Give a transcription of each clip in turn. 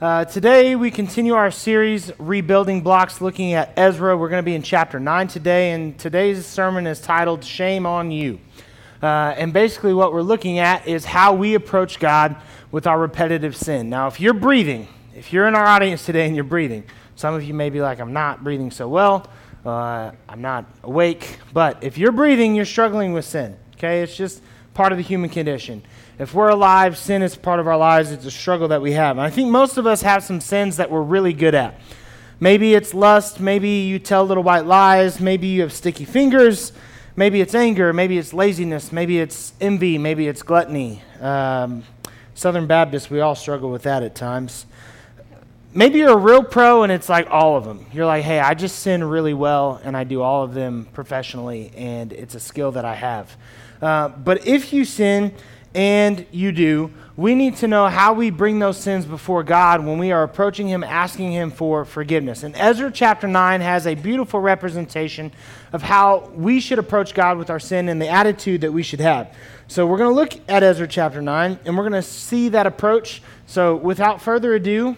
Uh, today, we continue our series, Rebuilding Blocks, looking at Ezra. We're going to be in chapter 9 today, and today's sermon is titled Shame on You. Uh, and basically, what we're looking at is how we approach God with our repetitive sin. Now, if you're breathing, if you're in our audience today and you're breathing, some of you may be like, I'm not breathing so well, uh, I'm not awake. But if you're breathing, you're struggling with sin. Okay? It's just part of the human condition. If we're alive, sin is part of our lives. It's a struggle that we have. And I think most of us have some sins that we're really good at. Maybe it's lust. Maybe you tell little white lies. Maybe you have sticky fingers. Maybe it's anger. Maybe it's laziness. Maybe it's envy. Maybe it's gluttony. Um, Southern Baptists, we all struggle with that at times. Maybe you're a real pro and it's like all of them. You're like, hey, I just sin really well and I do all of them professionally and it's a skill that I have. Uh, but if you sin, and you do, we need to know how we bring those sins before God when we are approaching Him, asking Him for forgiveness. And Ezra chapter 9 has a beautiful representation of how we should approach God with our sin and the attitude that we should have. So we're going to look at Ezra chapter 9 and we're going to see that approach. So without further ado,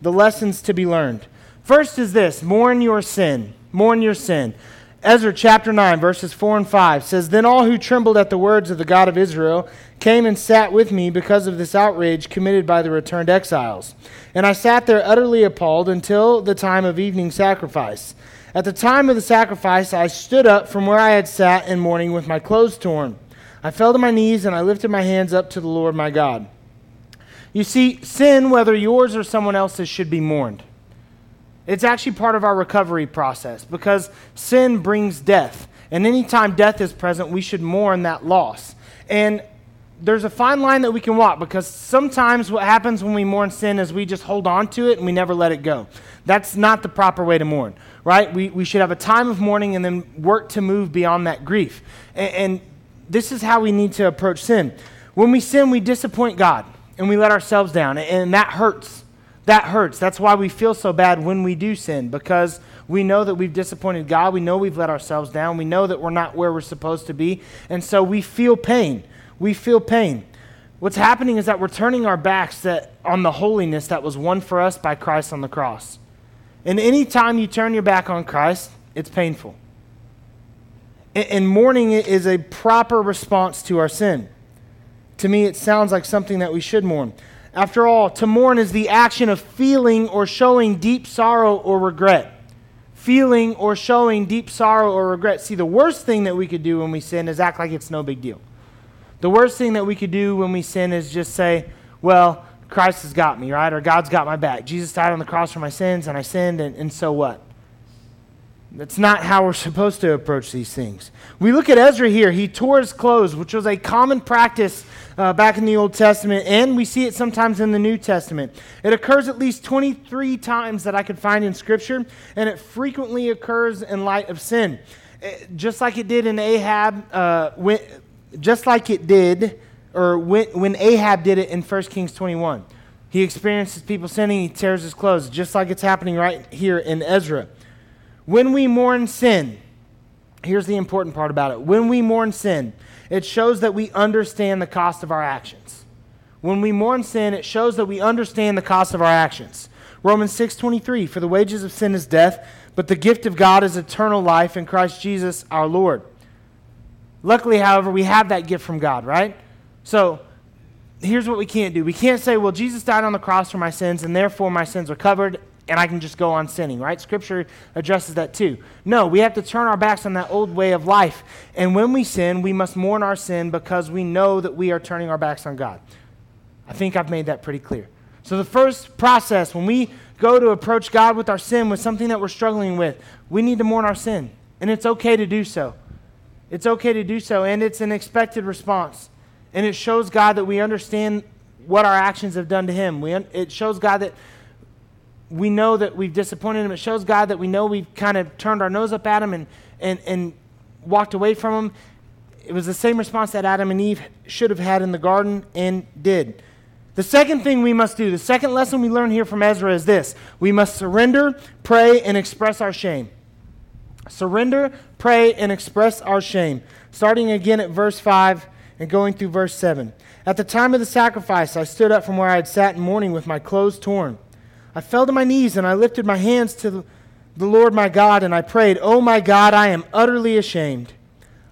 the lessons to be learned. First is this mourn your sin. Mourn your sin. Ezra chapter 9, verses 4 and 5 says, Then all who trembled at the words of the God of Israel came and sat with me because of this outrage committed by the returned exiles. And I sat there utterly appalled until the time of evening sacrifice. At the time of the sacrifice, I stood up from where I had sat in mourning with my clothes torn. I fell to my knees and I lifted my hands up to the Lord my God. You see, sin, whether yours or someone else's, should be mourned. It's actually part of our recovery process because sin brings death. And anytime death is present, we should mourn that loss. And there's a fine line that we can walk because sometimes what happens when we mourn sin is we just hold on to it and we never let it go. That's not the proper way to mourn, right? We, we should have a time of mourning and then work to move beyond that grief. And, and this is how we need to approach sin. When we sin, we disappoint God and we let ourselves down, and that hurts. That hurts. That's why we feel so bad when we do sin, because we know that we've disappointed God. We know we've let ourselves down. We know that we're not where we're supposed to be. And so we feel pain. We feel pain. What's happening is that we're turning our backs that, on the holiness that was won for us by Christ on the cross. And any time you turn your back on Christ, it's painful. And mourning is a proper response to our sin. To me, it sounds like something that we should mourn. After all, to mourn is the action of feeling or showing deep sorrow or regret. Feeling or showing deep sorrow or regret. See, the worst thing that we could do when we sin is act like it's no big deal. The worst thing that we could do when we sin is just say, well, Christ has got me, right? Or God's got my back. Jesus died on the cross for my sins, and I sinned, and, and so what? That's not how we're supposed to approach these things. We look at Ezra here. He tore his clothes, which was a common practice uh, back in the Old Testament, and we see it sometimes in the New Testament. It occurs at least 23 times that I could find in Scripture, and it frequently occurs in light of sin. It, eh, just like it did in Ahab, uh, when, just like it did, or when, when Ahab did it in 1 Kings 21. He experiences people sinning, he tears his clothes, just like it's happening right here in Ezra. When we mourn sin, here's the important part about it. When we mourn sin, it shows that we understand the cost of our actions. When we mourn sin, it shows that we understand the cost of our actions. Romans 6:23 For the wages of sin is death, but the gift of God is eternal life in Christ Jesus our Lord. Luckily, however, we have that gift from God, right? So, here's what we can't do. We can't say, "Well, Jesus died on the cross for my sins and therefore my sins are covered and I can just go on sinning, right? Scripture addresses that too. No, we have to turn our backs on that old way of life. And when we sin, we must mourn our sin because we know that we are turning our backs on God. I think I've made that pretty clear. So, the first process when we go to approach God with our sin, with something that we're struggling with, we need to mourn our sin. And it's okay to do so. It's okay to do so, and it's an expected response. And it shows God that we understand what our actions have done to Him. We, it shows God that we know that we've disappointed him. It shows God that we know we've kind of turned our nose up at him and, and, and walked away from him. It was the same response that Adam and Eve should have had in the garden and did. The second thing we must do, the second lesson we learn here from Ezra is this we must surrender, pray, and express our shame. Surrender, pray, and express our shame. Starting again at verse 5 and going through verse 7. At the time of the sacrifice, I stood up from where I had sat in mourning with my clothes torn. I fell to my knees and I lifted my hands to the Lord my God and I prayed, Oh my God, I am utterly ashamed.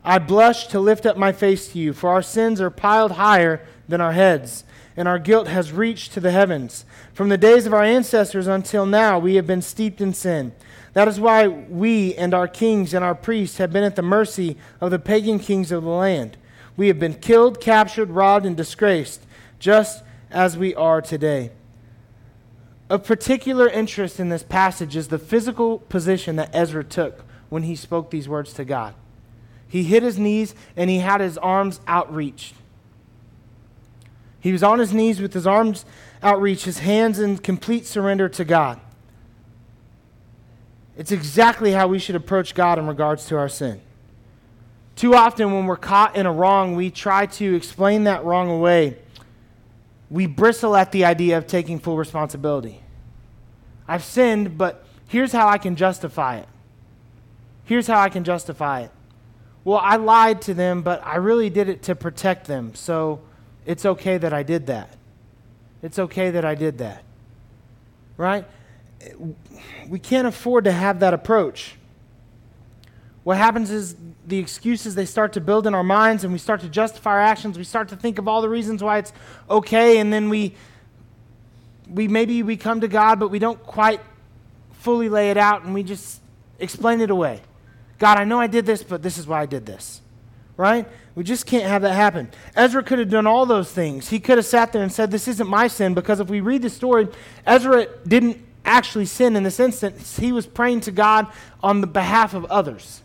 I blush to lift up my face to you, for our sins are piled higher than our heads, and our guilt has reached to the heavens. From the days of our ancestors until now, we have been steeped in sin. That is why we and our kings and our priests have been at the mercy of the pagan kings of the land. We have been killed, captured, robbed, and disgraced, just as we are today. Of particular interest in this passage is the physical position that Ezra took when he spoke these words to God. He hit his knees and he had his arms outreached. He was on his knees with his arms outreached, his hands in complete surrender to God. It's exactly how we should approach God in regards to our sin. Too often, when we're caught in a wrong, we try to explain that wrong away. We bristle at the idea of taking full responsibility. I've sinned, but here's how I can justify it. Here's how I can justify it. Well, I lied to them, but I really did it to protect them, so it's okay that I did that. It's okay that I did that. Right? We can't afford to have that approach. What happens is the excuses they start to build in our minds and we start to justify our actions. We start to think of all the reasons why it's okay and then we we maybe we come to God but we don't quite fully lay it out and we just explain it away. God, I know I did this, but this is why I did this. Right? We just can't have that happen. Ezra could have done all those things. He could have sat there and said, This isn't my sin, because if we read the story, Ezra didn't actually sin in this instance. He was praying to God on the behalf of others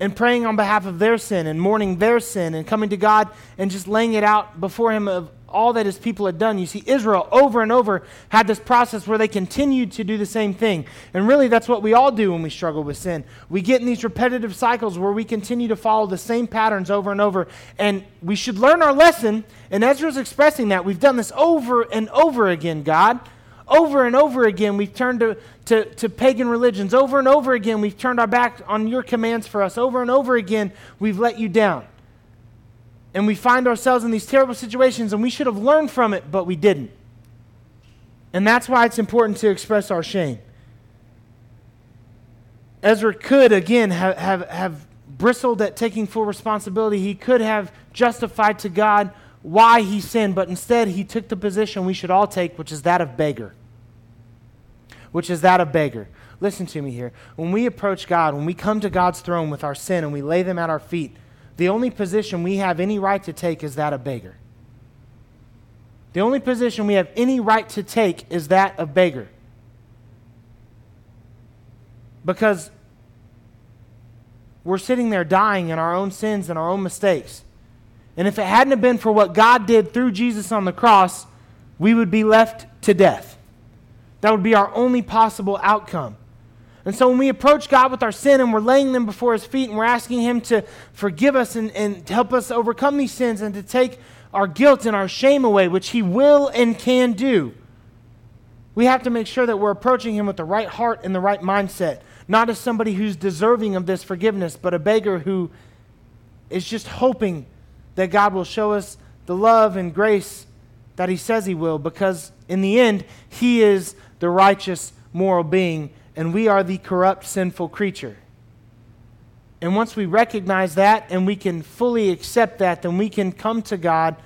and praying on behalf of their sin and mourning their sin and coming to God and just laying it out before Him of all that His people had done. You see, Israel over and over had this process where they continued to do the same thing. And really, that's what we all do when we struggle with sin. We get in these repetitive cycles where we continue to follow the same patterns over and over. And we should learn our lesson. And Ezra's expressing that. We've done this over and over again, God. Over and over again, we've turned to, to, to, pagan religions. Over and over again, we've turned our back on your commands for us. Over and over again, we've let you down. And we find ourselves in these terrible situations, and we should have learned from it, but we didn't. And that's why it's important to express our shame. Ezra could, again, have, have, have bristled at taking full responsibility. He could have justified to God why he sinned, but instead he took the position we should all take, which is that of beggar which is that of beggar. Listen to me here. When we approach God, when we come to God's throne with our sin and we lay them at our feet, the only position we have any right to take is that of beggar. The only position we have any right to take is that of beggar. Because we're sitting there dying in our own sins and our own mistakes. And if it hadn't been for what God did through Jesus on the cross, we would be left to death. That would be our only possible outcome. And so when we approach God with our sin and we're laying them before His feet and we're asking Him to forgive us and, and help us overcome these sins and to take our guilt and our shame away, which He will and can do, we have to make sure that we're approaching Him with the right heart and the right mindset. Not as somebody who's deserving of this forgiveness, but a beggar who is just hoping that God will show us the love and grace that He says He will, because in the end, He is the righteous moral being, and we are the corrupt, sinful creature. And once we recognize that and we can fully accept that, then we can come to God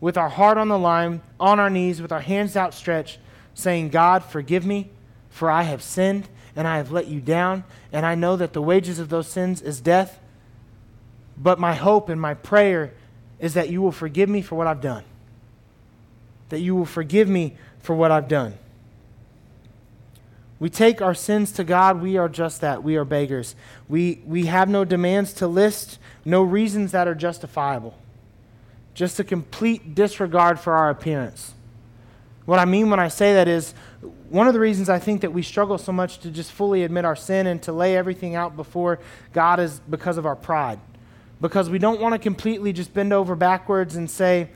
with our heart on the line, on our knees, with our hands outstretched, saying, God, forgive me, for I have sinned and I have let you down, and I know that the wages of those sins is death. But my hope and my prayer is that you will forgive me for what I've done. That you will forgive me for what I've done. We take our sins to God, we are just that. We are beggars. We, we have no demands to list, no reasons that are justifiable. Just a complete disregard for our appearance. What I mean when I say that is, one of the reasons I think that we struggle so much to just fully admit our sin and to lay everything out before God is because of our pride. Because we don't want to completely just bend over backwards and say,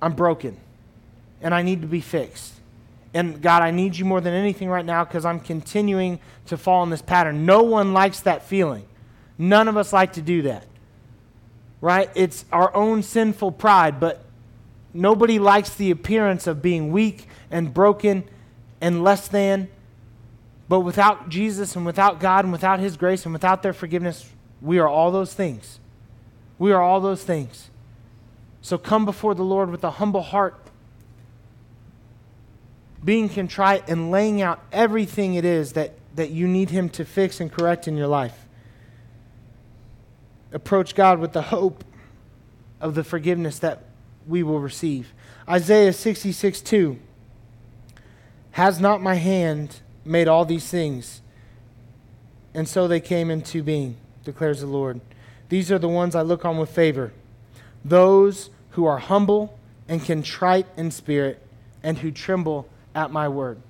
I'm broken and I need to be fixed. And God, I need you more than anything right now because I'm continuing to fall in this pattern. No one likes that feeling. None of us like to do that. Right? It's our own sinful pride, but nobody likes the appearance of being weak and broken and less than. But without Jesus and without God and without His grace and without their forgiveness, we are all those things. We are all those things. So come before the Lord with a humble heart, being contrite and laying out everything it is that, that you need Him to fix and correct in your life. Approach God with the hope of the forgiveness that we will receive. Isaiah 66 2 Has not my hand made all these things? And so they came into being, declares the Lord. These are the ones I look on with favor those who are humble and contrite in spirit and who tremble at my word.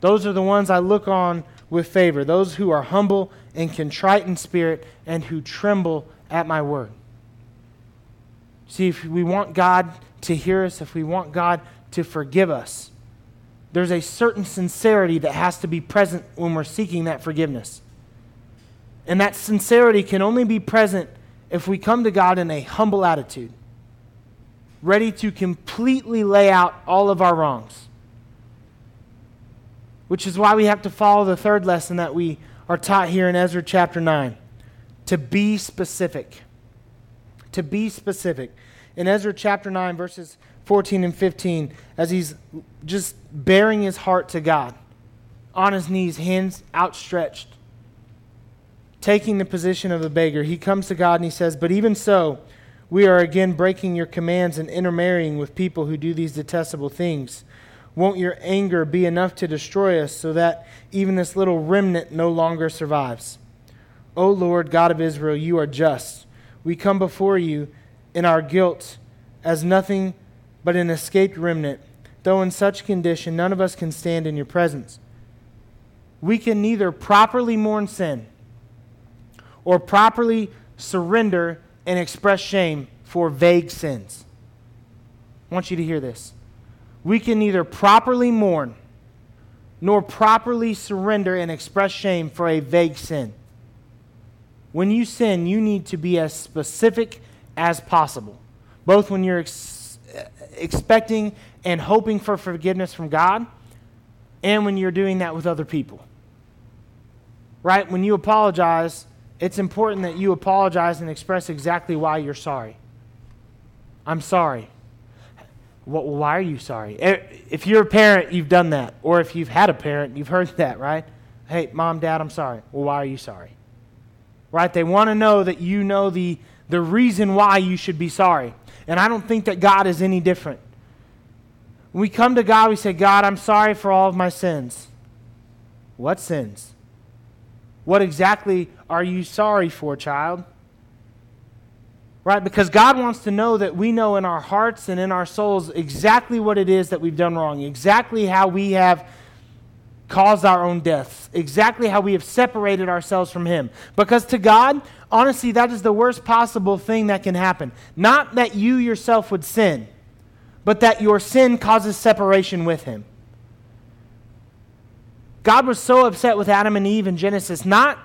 Those are the ones I look on with favor, those who are humble and contrite in spirit and who tremble at my word. See, if we want God to hear us, if we want God to forgive us, there's a certain sincerity that has to be present when we're seeking that forgiveness. And that sincerity can only be present if we come to God in a humble attitude, ready to completely lay out all of our wrongs. Which is why we have to follow the third lesson that we are taught here in Ezra chapter 9 to be specific. To be specific. In Ezra chapter 9, verses 14 and 15, as he's just baring his heart to God, on his knees, hands outstretched, taking the position of a beggar, he comes to God and he says, But even so, we are again breaking your commands and intermarrying with people who do these detestable things. Won't your anger be enough to destroy us so that even this little remnant no longer survives? O Lord, God of Israel, you are just. We come before you in our guilt as nothing but an escaped remnant, though in such condition none of us can stand in your presence. We can neither properly mourn sin or properly surrender and express shame for vague sins. I want you to hear this. We can neither properly mourn nor properly surrender and express shame for a vague sin. When you sin, you need to be as specific as possible, both when you're ex- expecting and hoping for forgiveness from God and when you're doing that with other people. Right? When you apologize, it's important that you apologize and express exactly why you're sorry. I'm sorry. Why are you sorry? Eh, if you're a parent, you've done that. Or if you've had a parent, you've heard that, right? Hey, mom, dad, I'm sorry. Well, why are you sorry? Right? They want to know that you know the, the reason why you should be sorry. And I don't think that God is any different. When we come to God, we say, God, I'm sorry for all of my sins. What sins? What exactly are you sorry for, child? Right? Because God wants to know that we know in our hearts and in our souls exactly what it is that we've done wrong, exactly how we have caused our own deaths, exactly how we have separated ourselves from Him. Because to God, honestly, that is the worst possible thing that can happen. Not that you yourself would sin, but that your sin causes separation with Him. God was so upset with Adam and Eve in Genesis, not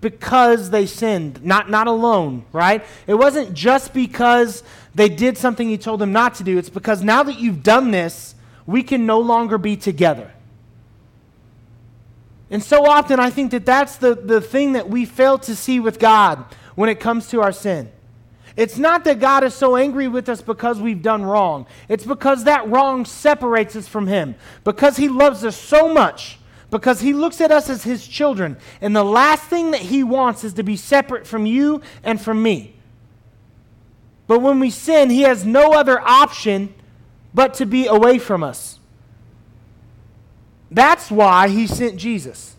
because they sinned, not, not alone, right? It wasn't just because they did something he told them not to do. It's because now that you've done this, we can no longer be together. And so often, I think that that's the, the thing that we fail to see with God when it comes to our sin. It's not that God is so angry with us because we've done wrong. It's because that wrong separates us from Him. Because He loves us so much because he looks at us as his children. And the last thing that he wants is to be separate from you and from me. But when we sin, he has no other option but to be away from us. That's why he sent Jesus.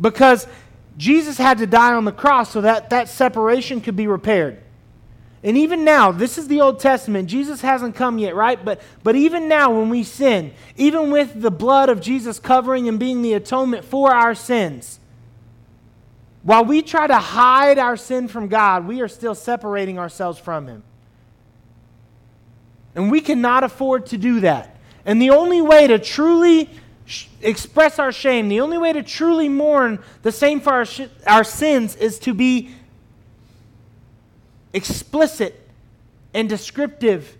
Because Jesus had to die on the cross so that that separation could be repaired. And even now, this is the Old Testament. Jesus hasn't come yet, right? But, but even now, when we sin, even with the blood of Jesus covering and being the atonement for our sins, while we try to hide our sin from God, we are still separating ourselves from Him. And we cannot afford to do that. And the only way to truly sh- express our shame, the only way to truly mourn the same for our, sh- our sins is to be explicit and descriptive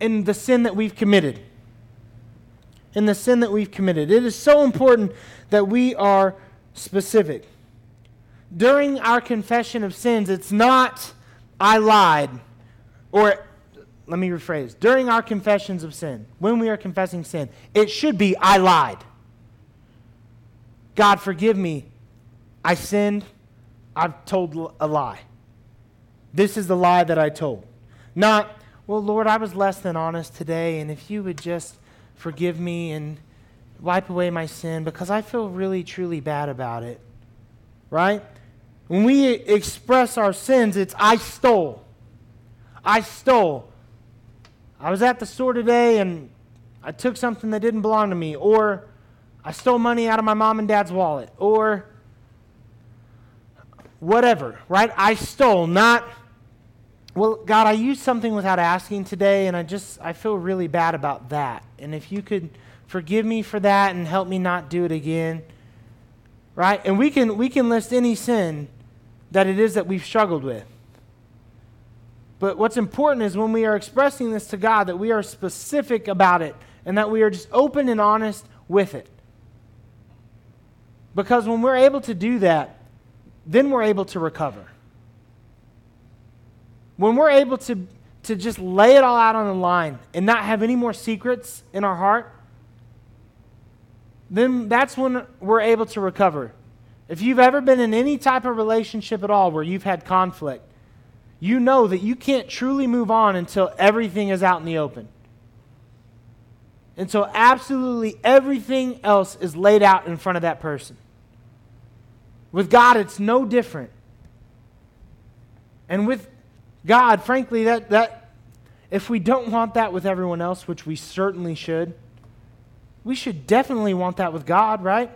in the sin that we've committed. in the sin that we've committed. It is so important that we are specific. During our confession of sins, it's not, I lied, or let me rephrase. During our confessions of sin, when we are confessing sin, it should be, I lied. God, forgive me. I sinned. I've told a lie. This is the lie that I told. Not, well, Lord, I was less than honest today, and if you would just forgive me and wipe away my sin because I feel really, truly bad about it. Right? When we express our sins, it's I stole. I stole. I was at the store today and I took something that didn't belong to me, or I stole money out of my mom and dad's wallet, or whatever, right? I stole, not, well, God, I used something without asking today, and I just, I feel really bad about that. And if you could forgive me for that and help me not do it again, right? And we can, we can list any sin that it is that we've struggled with. But what's important is when we are expressing this to God, that we are specific about it and that we are just open and honest with it. Because when we're able to do that, then we're able to recover. When we're able to, to just lay it all out on the line and not have any more secrets in our heart, then that's when we're able to recover. If you've ever been in any type of relationship at all where you've had conflict, you know that you can't truly move on until everything is out in the open. Until absolutely everything else is laid out in front of that person. With God, it's no different. And with God, frankly, that, that if we don't want that with everyone else, which we certainly should, we should definitely want that with God, right?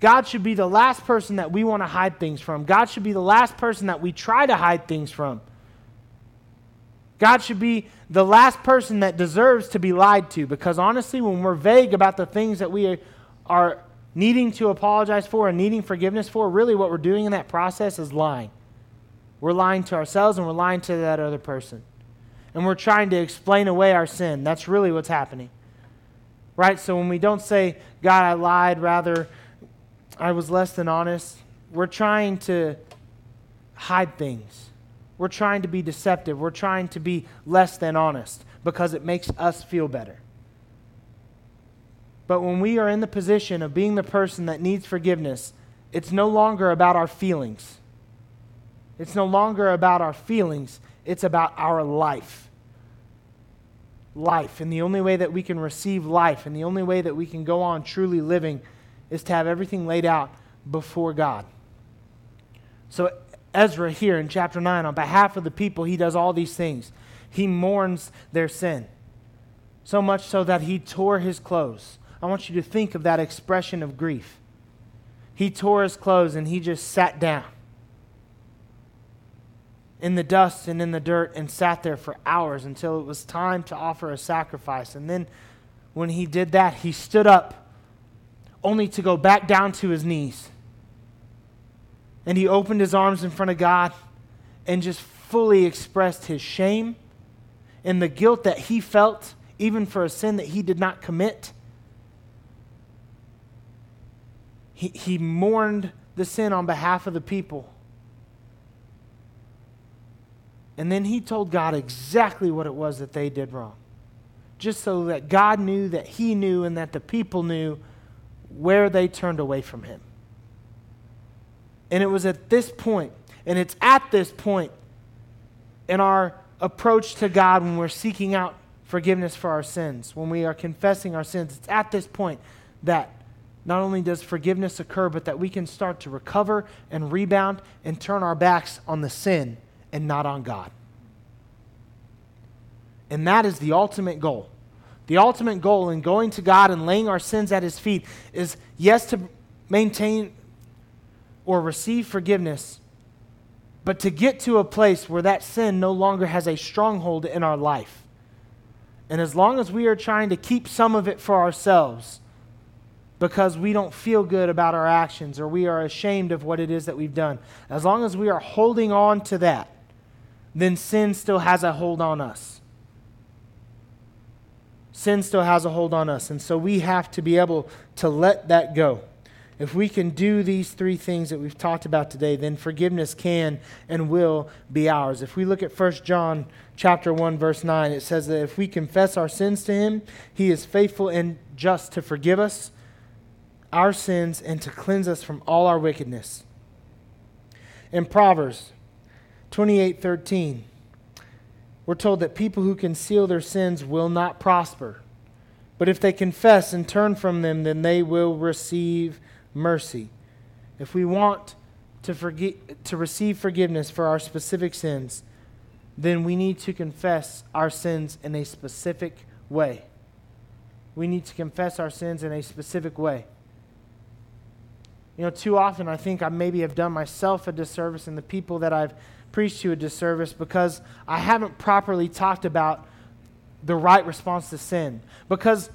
God should be the last person that we want to hide things from. God should be the last person that we try to hide things from. God should be the last person that deserves to be lied to because honestly, when we're vague about the things that we are needing to apologize for and needing forgiveness for, really what we're doing in that process is lying. We're lying to ourselves and we're lying to that other person. And we're trying to explain away our sin. That's really what's happening. Right? So when we don't say, God, I lied, rather, I was less than honest, we're trying to hide things. We're trying to be deceptive. We're trying to be less than honest because it makes us feel better. But when we are in the position of being the person that needs forgiveness, it's no longer about our feelings. It's no longer about our feelings, it's about our life. Life. And the only way that we can receive life and the only way that we can go on truly living is to have everything laid out before God. So, Ezra here in chapter 9, on behalf of the people, he does all these things. He mourns their sin, so much so that he tore his clothes. I want you to think of that expression of grief. He tore his clothes and he just sat down in the dust and in the dirt and sat there for hours until it was time to offer a sacrifice. And then when he did that, he stood up only to go back down to his knees. And he opened his arms in front of God and just fully expressed his shame and the guilt that he felt, even for a sin that he did not commit. He, he mourned the sin on behalf of the people. And then he told God exactly what it was that they did wrong. Just so that God knew, that he knew, and that the people knew where they turned away from him. And it was at this point, and it's at this point in our approach to God when we're seeking out forgiveness for our sins, when we are confessing our sins, it's at this point that not only does forgiveness occur, but that we can start to recover and rebound and turn our backs on the sin and not on God. And that is the ultimate goal. The ultimate goal in going to God and laying our sins at His feet is, yes, to maintain or receive forgiveness, but to get to a place where that sin no longer has a stronghold in our life. And as long as we are trying to keep some of it for ourselves because we don't feel good about our actions or we are ashamed of what it is that we've done, as long as we are holding on to that, then sin still has a hold on us. sin still has a hold on us. And so we have to be able to let that go. If we can do these three things that we've talked about today, then forgiveness can and will be ours. If we look at 1 John chapter 1 verse 9, it says that if we confess our sins to him, he is faithful and just to forgive us our sins and to cleanse us from all our wickedness. In Proverbs 28:13, we're told that people who conceal their sins will not prosper. But if they confess and turn from them, then they will receive mercy. If we want to, forgive, to receive forgiveness for our specific sins, then we need to confess our sins in a specific way. We need to confess our sins in a specific way. You know, too often I think I maybe have done myself a disservice and the people that I've preached to a disservice because I haven't properly talked about the right response to sin. Because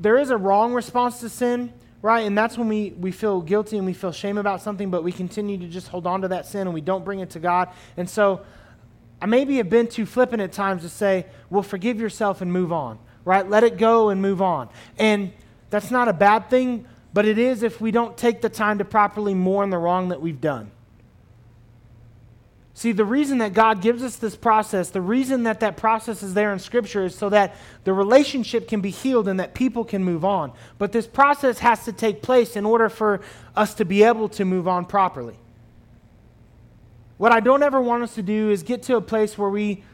there is a wrong response to sin, right? And that's when we, we feel guilty and we feel shame about something, but we continue to just hold on to that sin and we don't bring it to God. And so I maybe have been too flippant at times to say, well, forgive yourself and move on, right? Let it go and move on. And that's not a bad thing, but it is if we don't take the time to properly mourn the wrong that we've done. See, the reason that God gives us this process, the reason that that process is there in Scripture is so that the relationship can be healed and that people can move on. But this process has to take place in order for us to be able to move on properly. What I don't ever want us to do is get to a place where we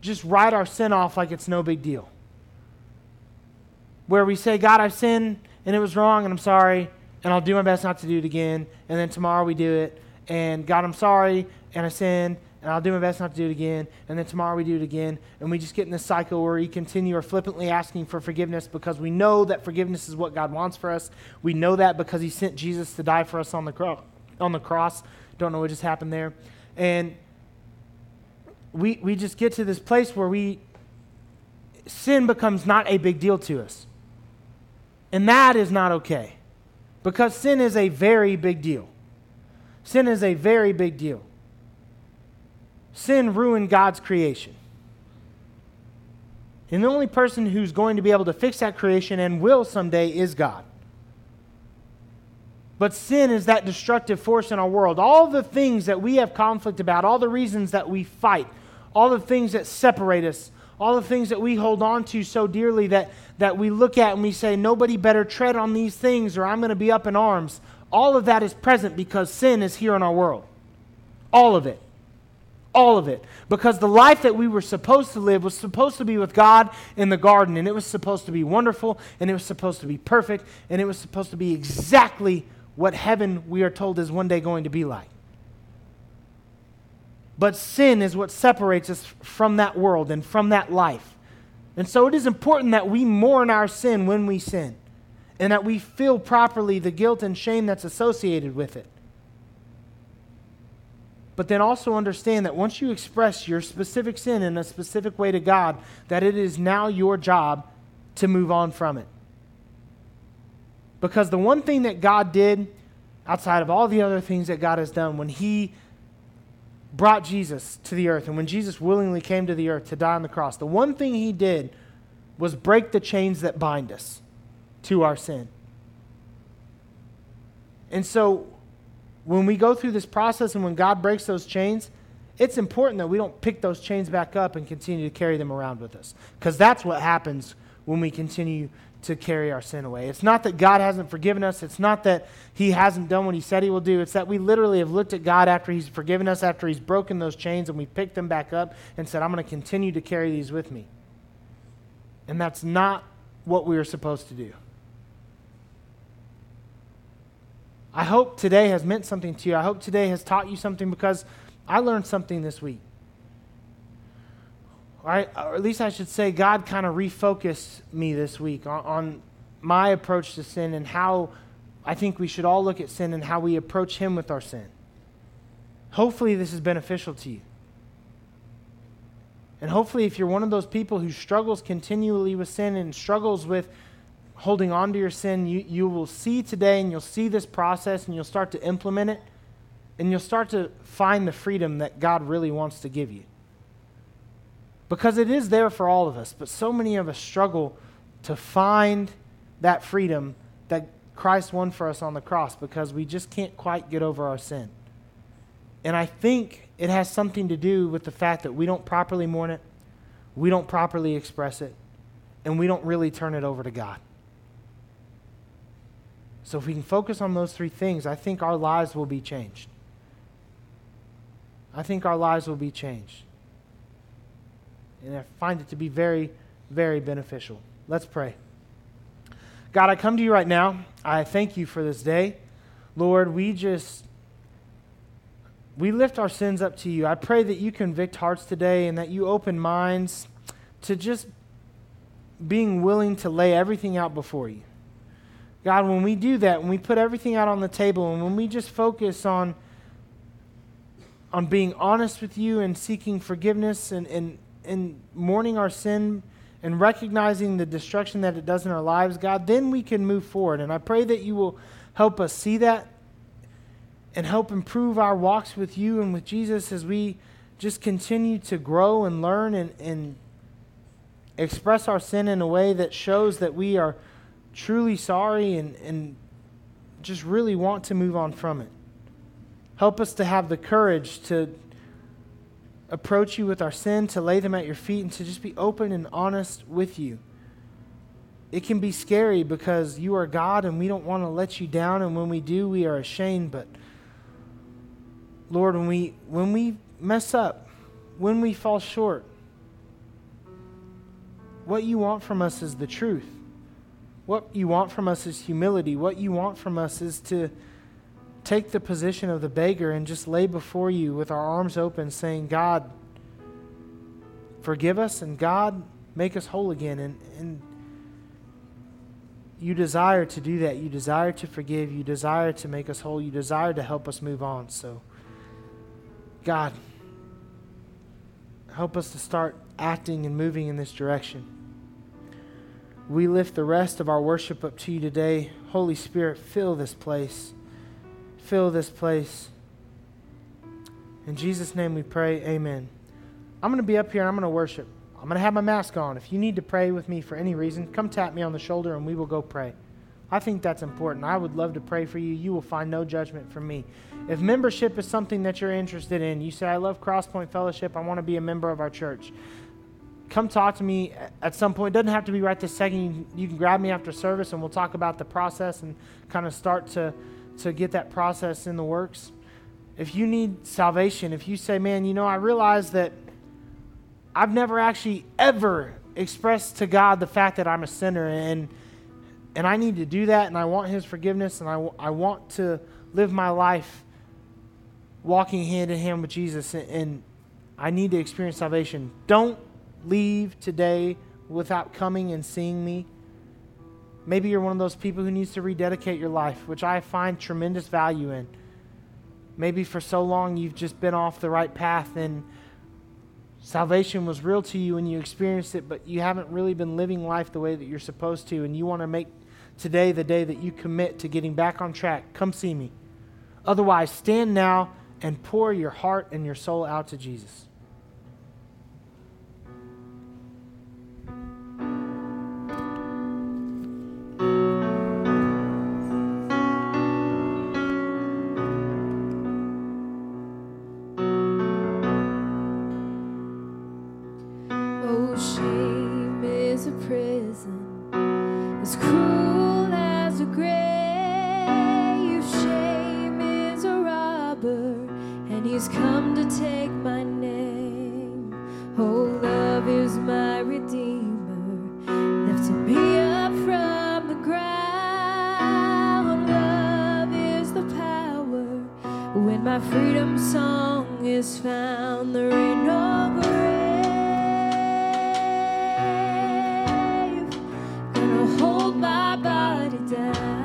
just write our sin off like it's no big deal. Where we say, God, I've sinned and it was wrong and I'm sorry and I'll do my best not to do it again. And then tomorrow we do it. And God, I'm sorry and I sin, and I'll do my best not to do it again, and then tomorrow we do it again, and we just get in this cycle where we continue or flippantly asking for forgiveness because we know that forgiveness is what God wants for us. We know that because He sent Jesus to die for us on the, cro- on the cross. Don't know what just happened there. And we, we just get to this place where we sin becomes not a big deal to us. And that is not okay. Because sin is a very big deal. Sin is a very big deal. Sin ruined God's creation. And the only person who's going to be able to fix that creation and will someday is God. But sin is that destructive force in our world. All the things that we have conflict about, all the reasons that we fight, all the things that separate us, all the things that we hold on to so dearly that, that we look at and we say, nobody better tread on these things or I'm going to be up in arms. All of that is present because sin is here in our world. All of it. All of it. Because the life that we were supposed to live was supposed to be with God in the garden, and it was supposed to be wonderful, and it was supposed to be perfect, and it was supposed to be exactly what heaven, we are told, is one day going to be like. But sin is what separates us from that world and from that life. And so it is important that we mourn our sin when we sin, and that we feel properly the guilt and shame that's associated with it. But then also understand that once you express your specific sin in a specific way to God, that it is now your job to move on from it. Because the one thing that God did, outside of all the other things that God has done, when He brought Jesus to the earth and when Jesus willingly came to the earth to die on the cross, the one thing He did was break the chains that bind us to our sin. And so when we go through this process and when God breaks those chains, it's important that we don't pick those chains back up and continue to carry them around with us. Because that's what happens when we continue to carry our sin away. It's not that God hasn't forgiven us. It's not that He hasn't done what He said He will do. It's that we literally have looked at God after He's forgiven us, after He's broken those chains, and we picked them back up and said, I'm going to continue to carry these with me. And that's not what we are supposed to do. I hope today has meant something to you. I hope today has taught you something because I learned something this week. Or at least I should say, God kind of refocused me this week on, on my approach to sin and how I think we should all look at sin and how we approach Him with our sin. Hopefully, this is beneficial to you. And hopefully, if you're one of those people who struggles continually with sin and struggles with holding on to your sin, you, you will see today and you'll see this process and you'll start to implement it and you'll start to find the freedom that God really wants to give you. because it is there for all of us, but so many of us struggle to find that freedom that Christ won for us on the cross because we just can't quite get over our sin. And I think it has something to do with the fact that we don't properly mourn it, we don't properly express it, and we don't really turn it over to God. So if we can focus on those three things, I think our lives will be changed. I think our lives will be changed. And I find it to be very, very beneficial. Let's pray. God, I come to you right now. I thank you for this day. Lord, we just we lift our sins up to you. I pray that you convict hearts today and that you open minds to just being willing to lay everything out before you. God, when we do that, when we put everything out on the table, and when we just focus on, on being honest with you and seeking forgiveness and, and, and mourning our sin and recognizing the destruction that it does in our lives, God, then we can move forward. And I pray that you will help us see that and help improve our walks with you and with Jesus as we just continue to grow and learn and, and express our sin in a way that shows that we are truly sorry and, and just really want to move on from it. Help us to have the courage to approach you with our sin, to lay them at your feet, and to just be open and honest with you. It can be scary because you are God and we don't want to let you down, and when we do, we are ashamed. But Lord, when we when we mess up, when we fall short, what you want from us is the truth. What you want from us is humility. What you want from us is to take the position of the beggar and just lay before you with our arms open, saying, God, forgive us, and God, make us whole again. And, and you desire to do that. You desire to forgive. You desire to make us whole. You desire to help us move on. So, God, help us to start acting and moving in this direction. We lift the rest of our worship up to you today. Holy Spirit, fill this place fill this place. In Jesus' name we pray, amen. I'm going to be up here and I'm going to worship. I'm going to have my mask on. If you need to pray with me for any reason, come tap me on the shoulder and we will go pray. I think that's important. I would love to pray for you. You will find no judgment from me. If membership is something that you're interested in, you say, I love Crosspoint Fellowship, I want to be a member of our church. Come talk to me at some point. It doesn't have to be right this second. You can grab me after service and we'll talk about the process and kind of start to to get that process in the works. If you need salvation, if you say, man, you know, I realize that I've never actually ever expressed to God the fact that I'm a sinner and and I need to do that and I want his forgiveness and I, I want to live my life walking hand in hand with Jesus and, and I need to experience salvation. Don't leave today without coming and seeing me. Maybe you're one of those people who needs to rededicate your life, which I find tremendous value in. Maybe for so long you've just been off the right path and salvation was real to you and you experienced it, but you haven't really been living life the way that you're supposed to, and you want to make today the day that you commit to getting back on track. Come see me. Otherwise, stand now and pour your heart and your soul out to Jesus. down.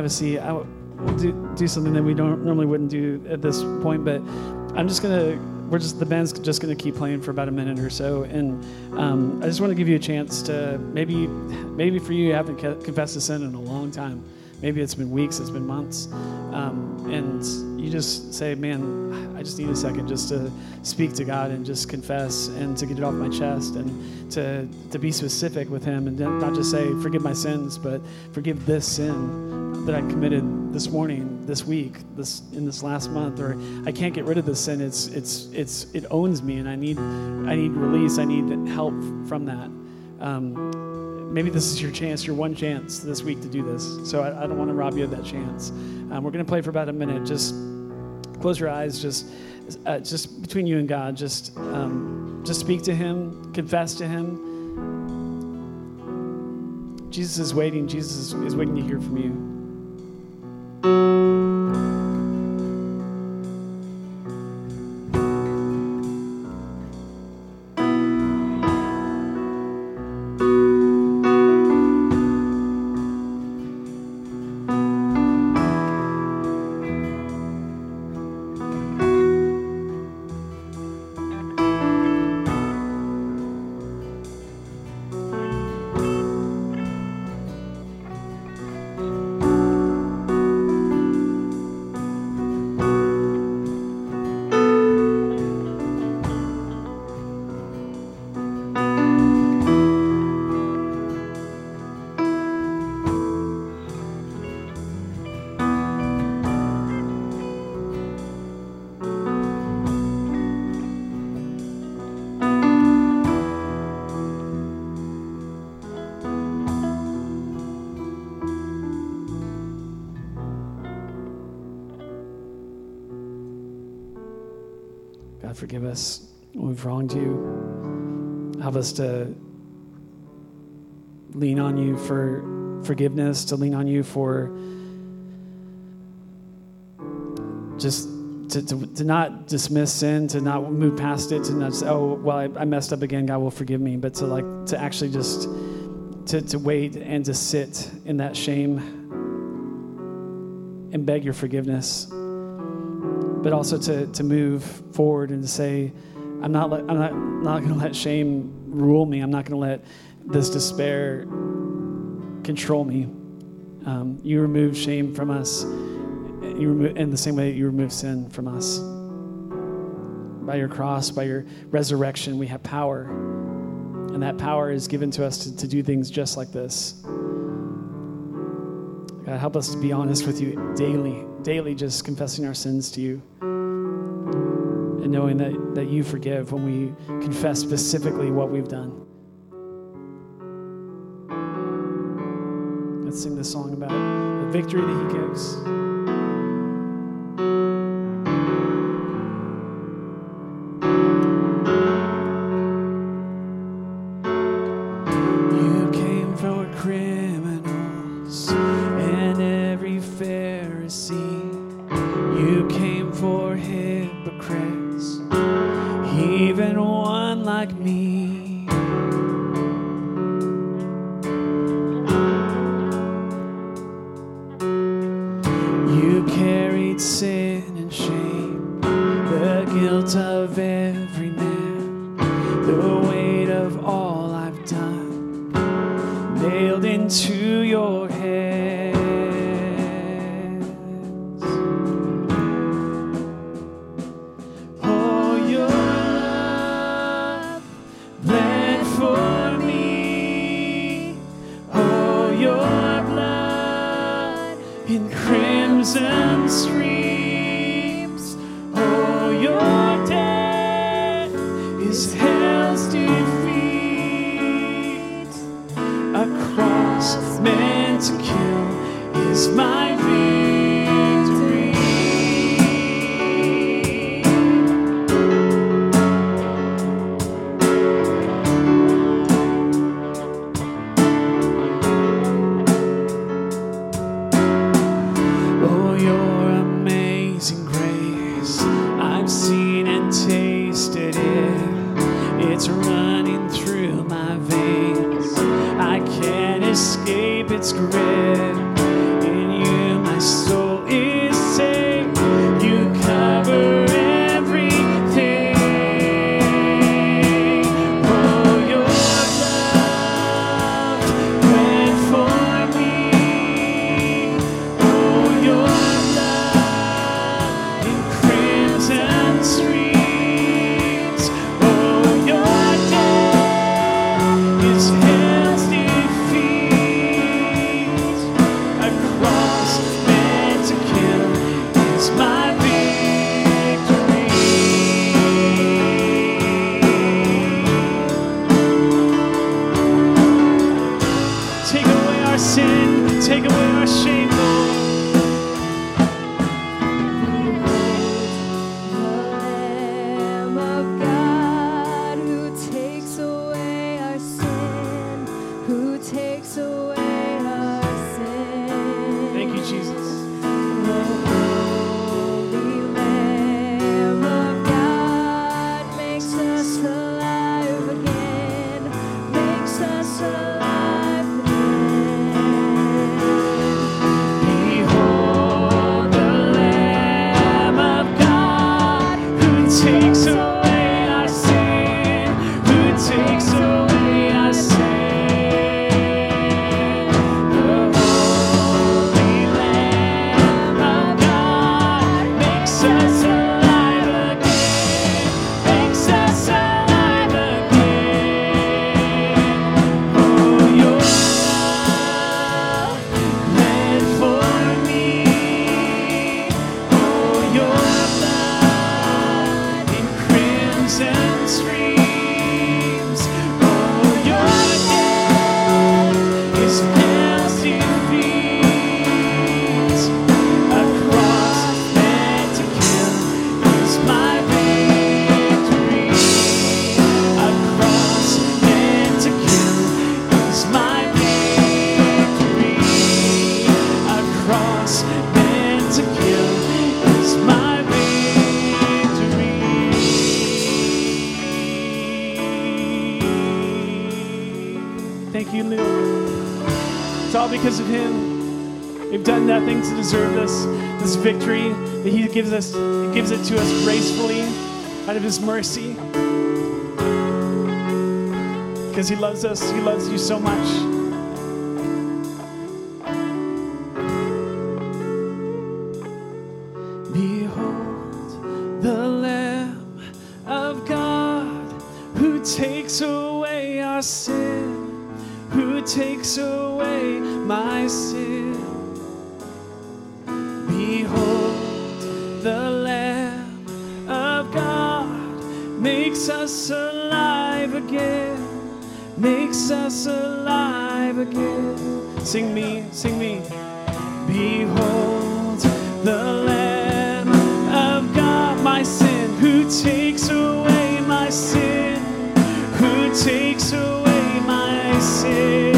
Have a seat. I will do, do something that we don't normally wouldn't do at this point, but I'm just gonna. We're just the band's just gonna keep playing for about a minute or so, and um, I just want to give you a chance to maybe, maybe for you, you haven't confessed a sin in a long time. Maybe it's been weeks, it's been months, um, and you just say, "Man, I just need a second just to speak to God and just confess and to get it off my chest and to to be specific with Him and not just say, "Forgive my sins," but forgive this sin that I committed this morning, this week, this in this last month, or I can't get rid of this sin. It's it's it's it owns me, and I need I need release. I need help from that. Um, maybe this is your chance, your one chance this week to do this. So I, I don't want to rob you of that chance. Um, we're going to play for about a minute. Just close your eyes. Just, uh, just between you and God. Just, um, just speak to Him. Confess to Him. Jesus is waiting. Jesus is, is waiting to hear from you. Forgive us when we've wronged you. Help us to lean on you for forgiveness, to lean on you for just to, to, to, not dismiss sin, to not move past it, to not say, oh, well, I, I, messed up again, God will forgive me, but to like, to actually just, to, to wait and to sit in that shame and beg your forgiveness but also to, to move forward and to say, I'm not, I'm not, not going to let shame rule me. I'm not going to let this despair control me. Um, you remove shame from us you remove, in the same way that you remove sin from us. By your cross, by your resurrection, we have power. And that power is given to us to, to do things just like this. God, help us to be honest with you daily, daily, just confessing our sins to you and knowing that, that you forgive when we confess specifically what we've done. Let's sing this song about the victory that He gives. its grip. gives, us, he gives it to us gracefully out of His mercy. Because He loves us, He loves you so much. the Lamb of God makes us alive again, makes us alive again. Sing me, sing me. Behold the Lamb of God, my sin, who takes away my sin, who takes away my sin.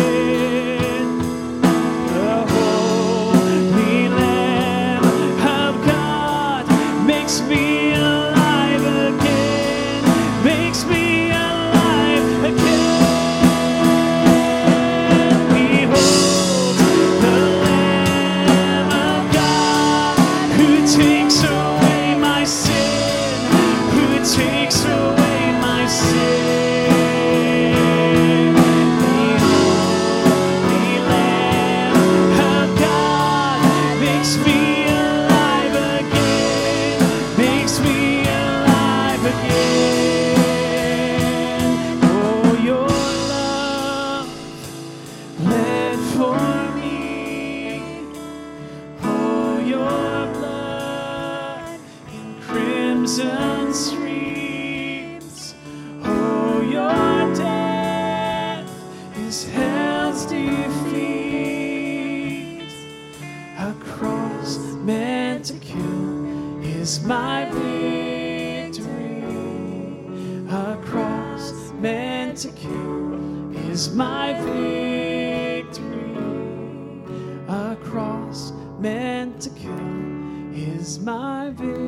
To kill is my victory. A cross meant to kill is my victory.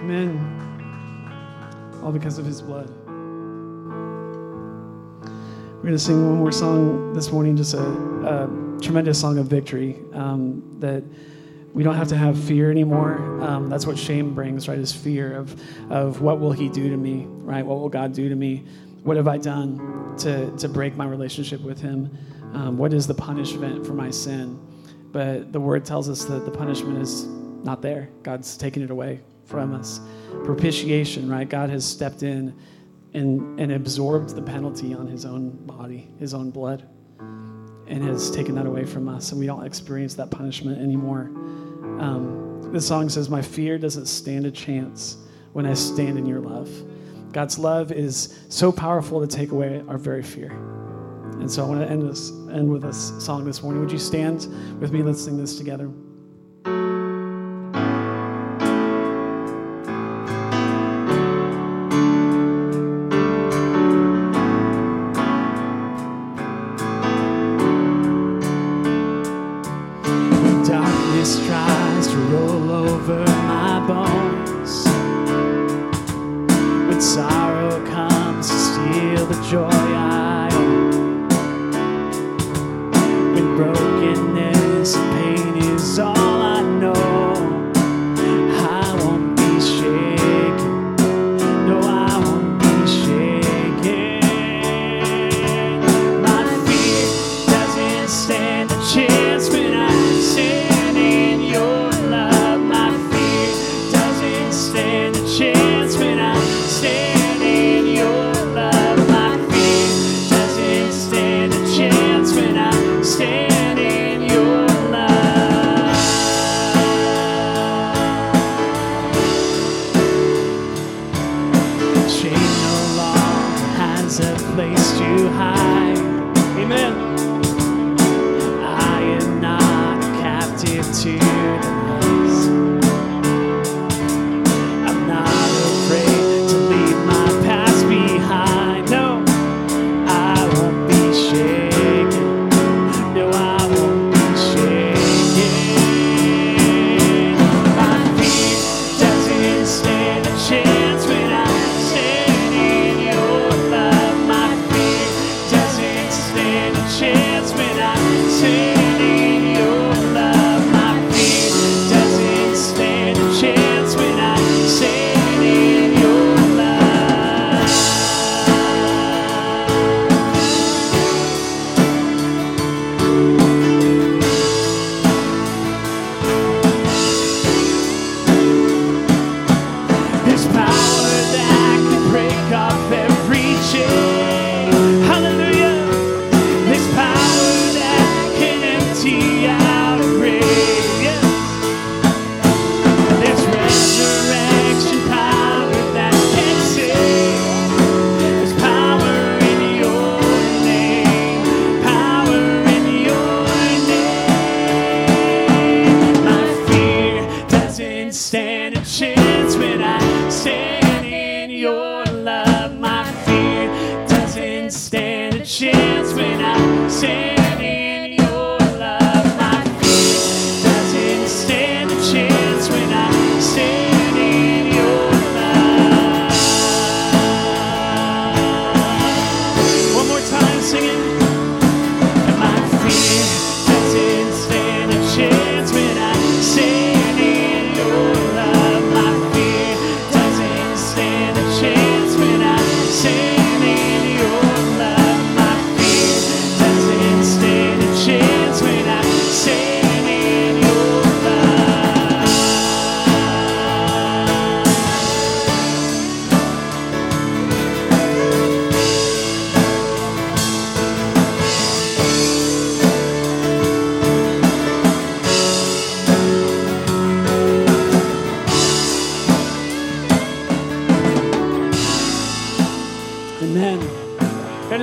Amen. All because of his blood. We're going to sing one more song this morning, just a, a tremendous song of victory. Um, that we don't have to have fear anymore. Um, that's what shame brings, right? Is fear of, of what will he do to me, right? What will God do to me? What have I done to, to break my relationship with him? Um, what is the punishment for my sin? But the word tells us that the punishment is not there. God's taken it away from us. Propitiation, right? God has stepped in and, and absorbed the penalty on his own body, his own blood, and has taken that away from us. And we don't experience that punishment anymore. Um, the song says, My fear doesn't stand a chance when I stand in your love. God's love is so powerful to take away our very fear. And so I want to end this end with this song this morning. Would you stand with me? Let's sing this together. Joy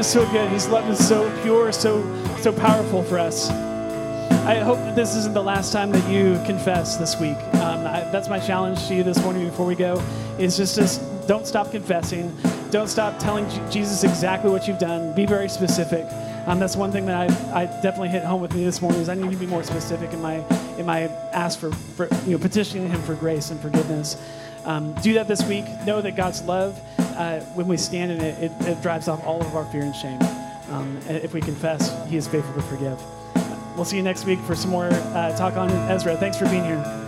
is so good. His love is so pure, so so powerful for us. I hope that this isn't the last time that you confess this week. Um, I, that's my challenge to you this morning before we go. Is just just don't stop confessing. Don't stop telling Jesus exactly what you've done. Be very specific. Um, that's one thing that I, I definitely hit home with me this morning. Is I need to be more specific in my in my ask for, for you know petitioning Him for grace and forgiveness. Um, do that this week. Know that God's love, uh, when we stand in it, it, it drives off all of our fear and shame. Um, if we confess, He is faithful to forgive. We'll see you next week for some more uh, talk on Ezra. Thanks for being here.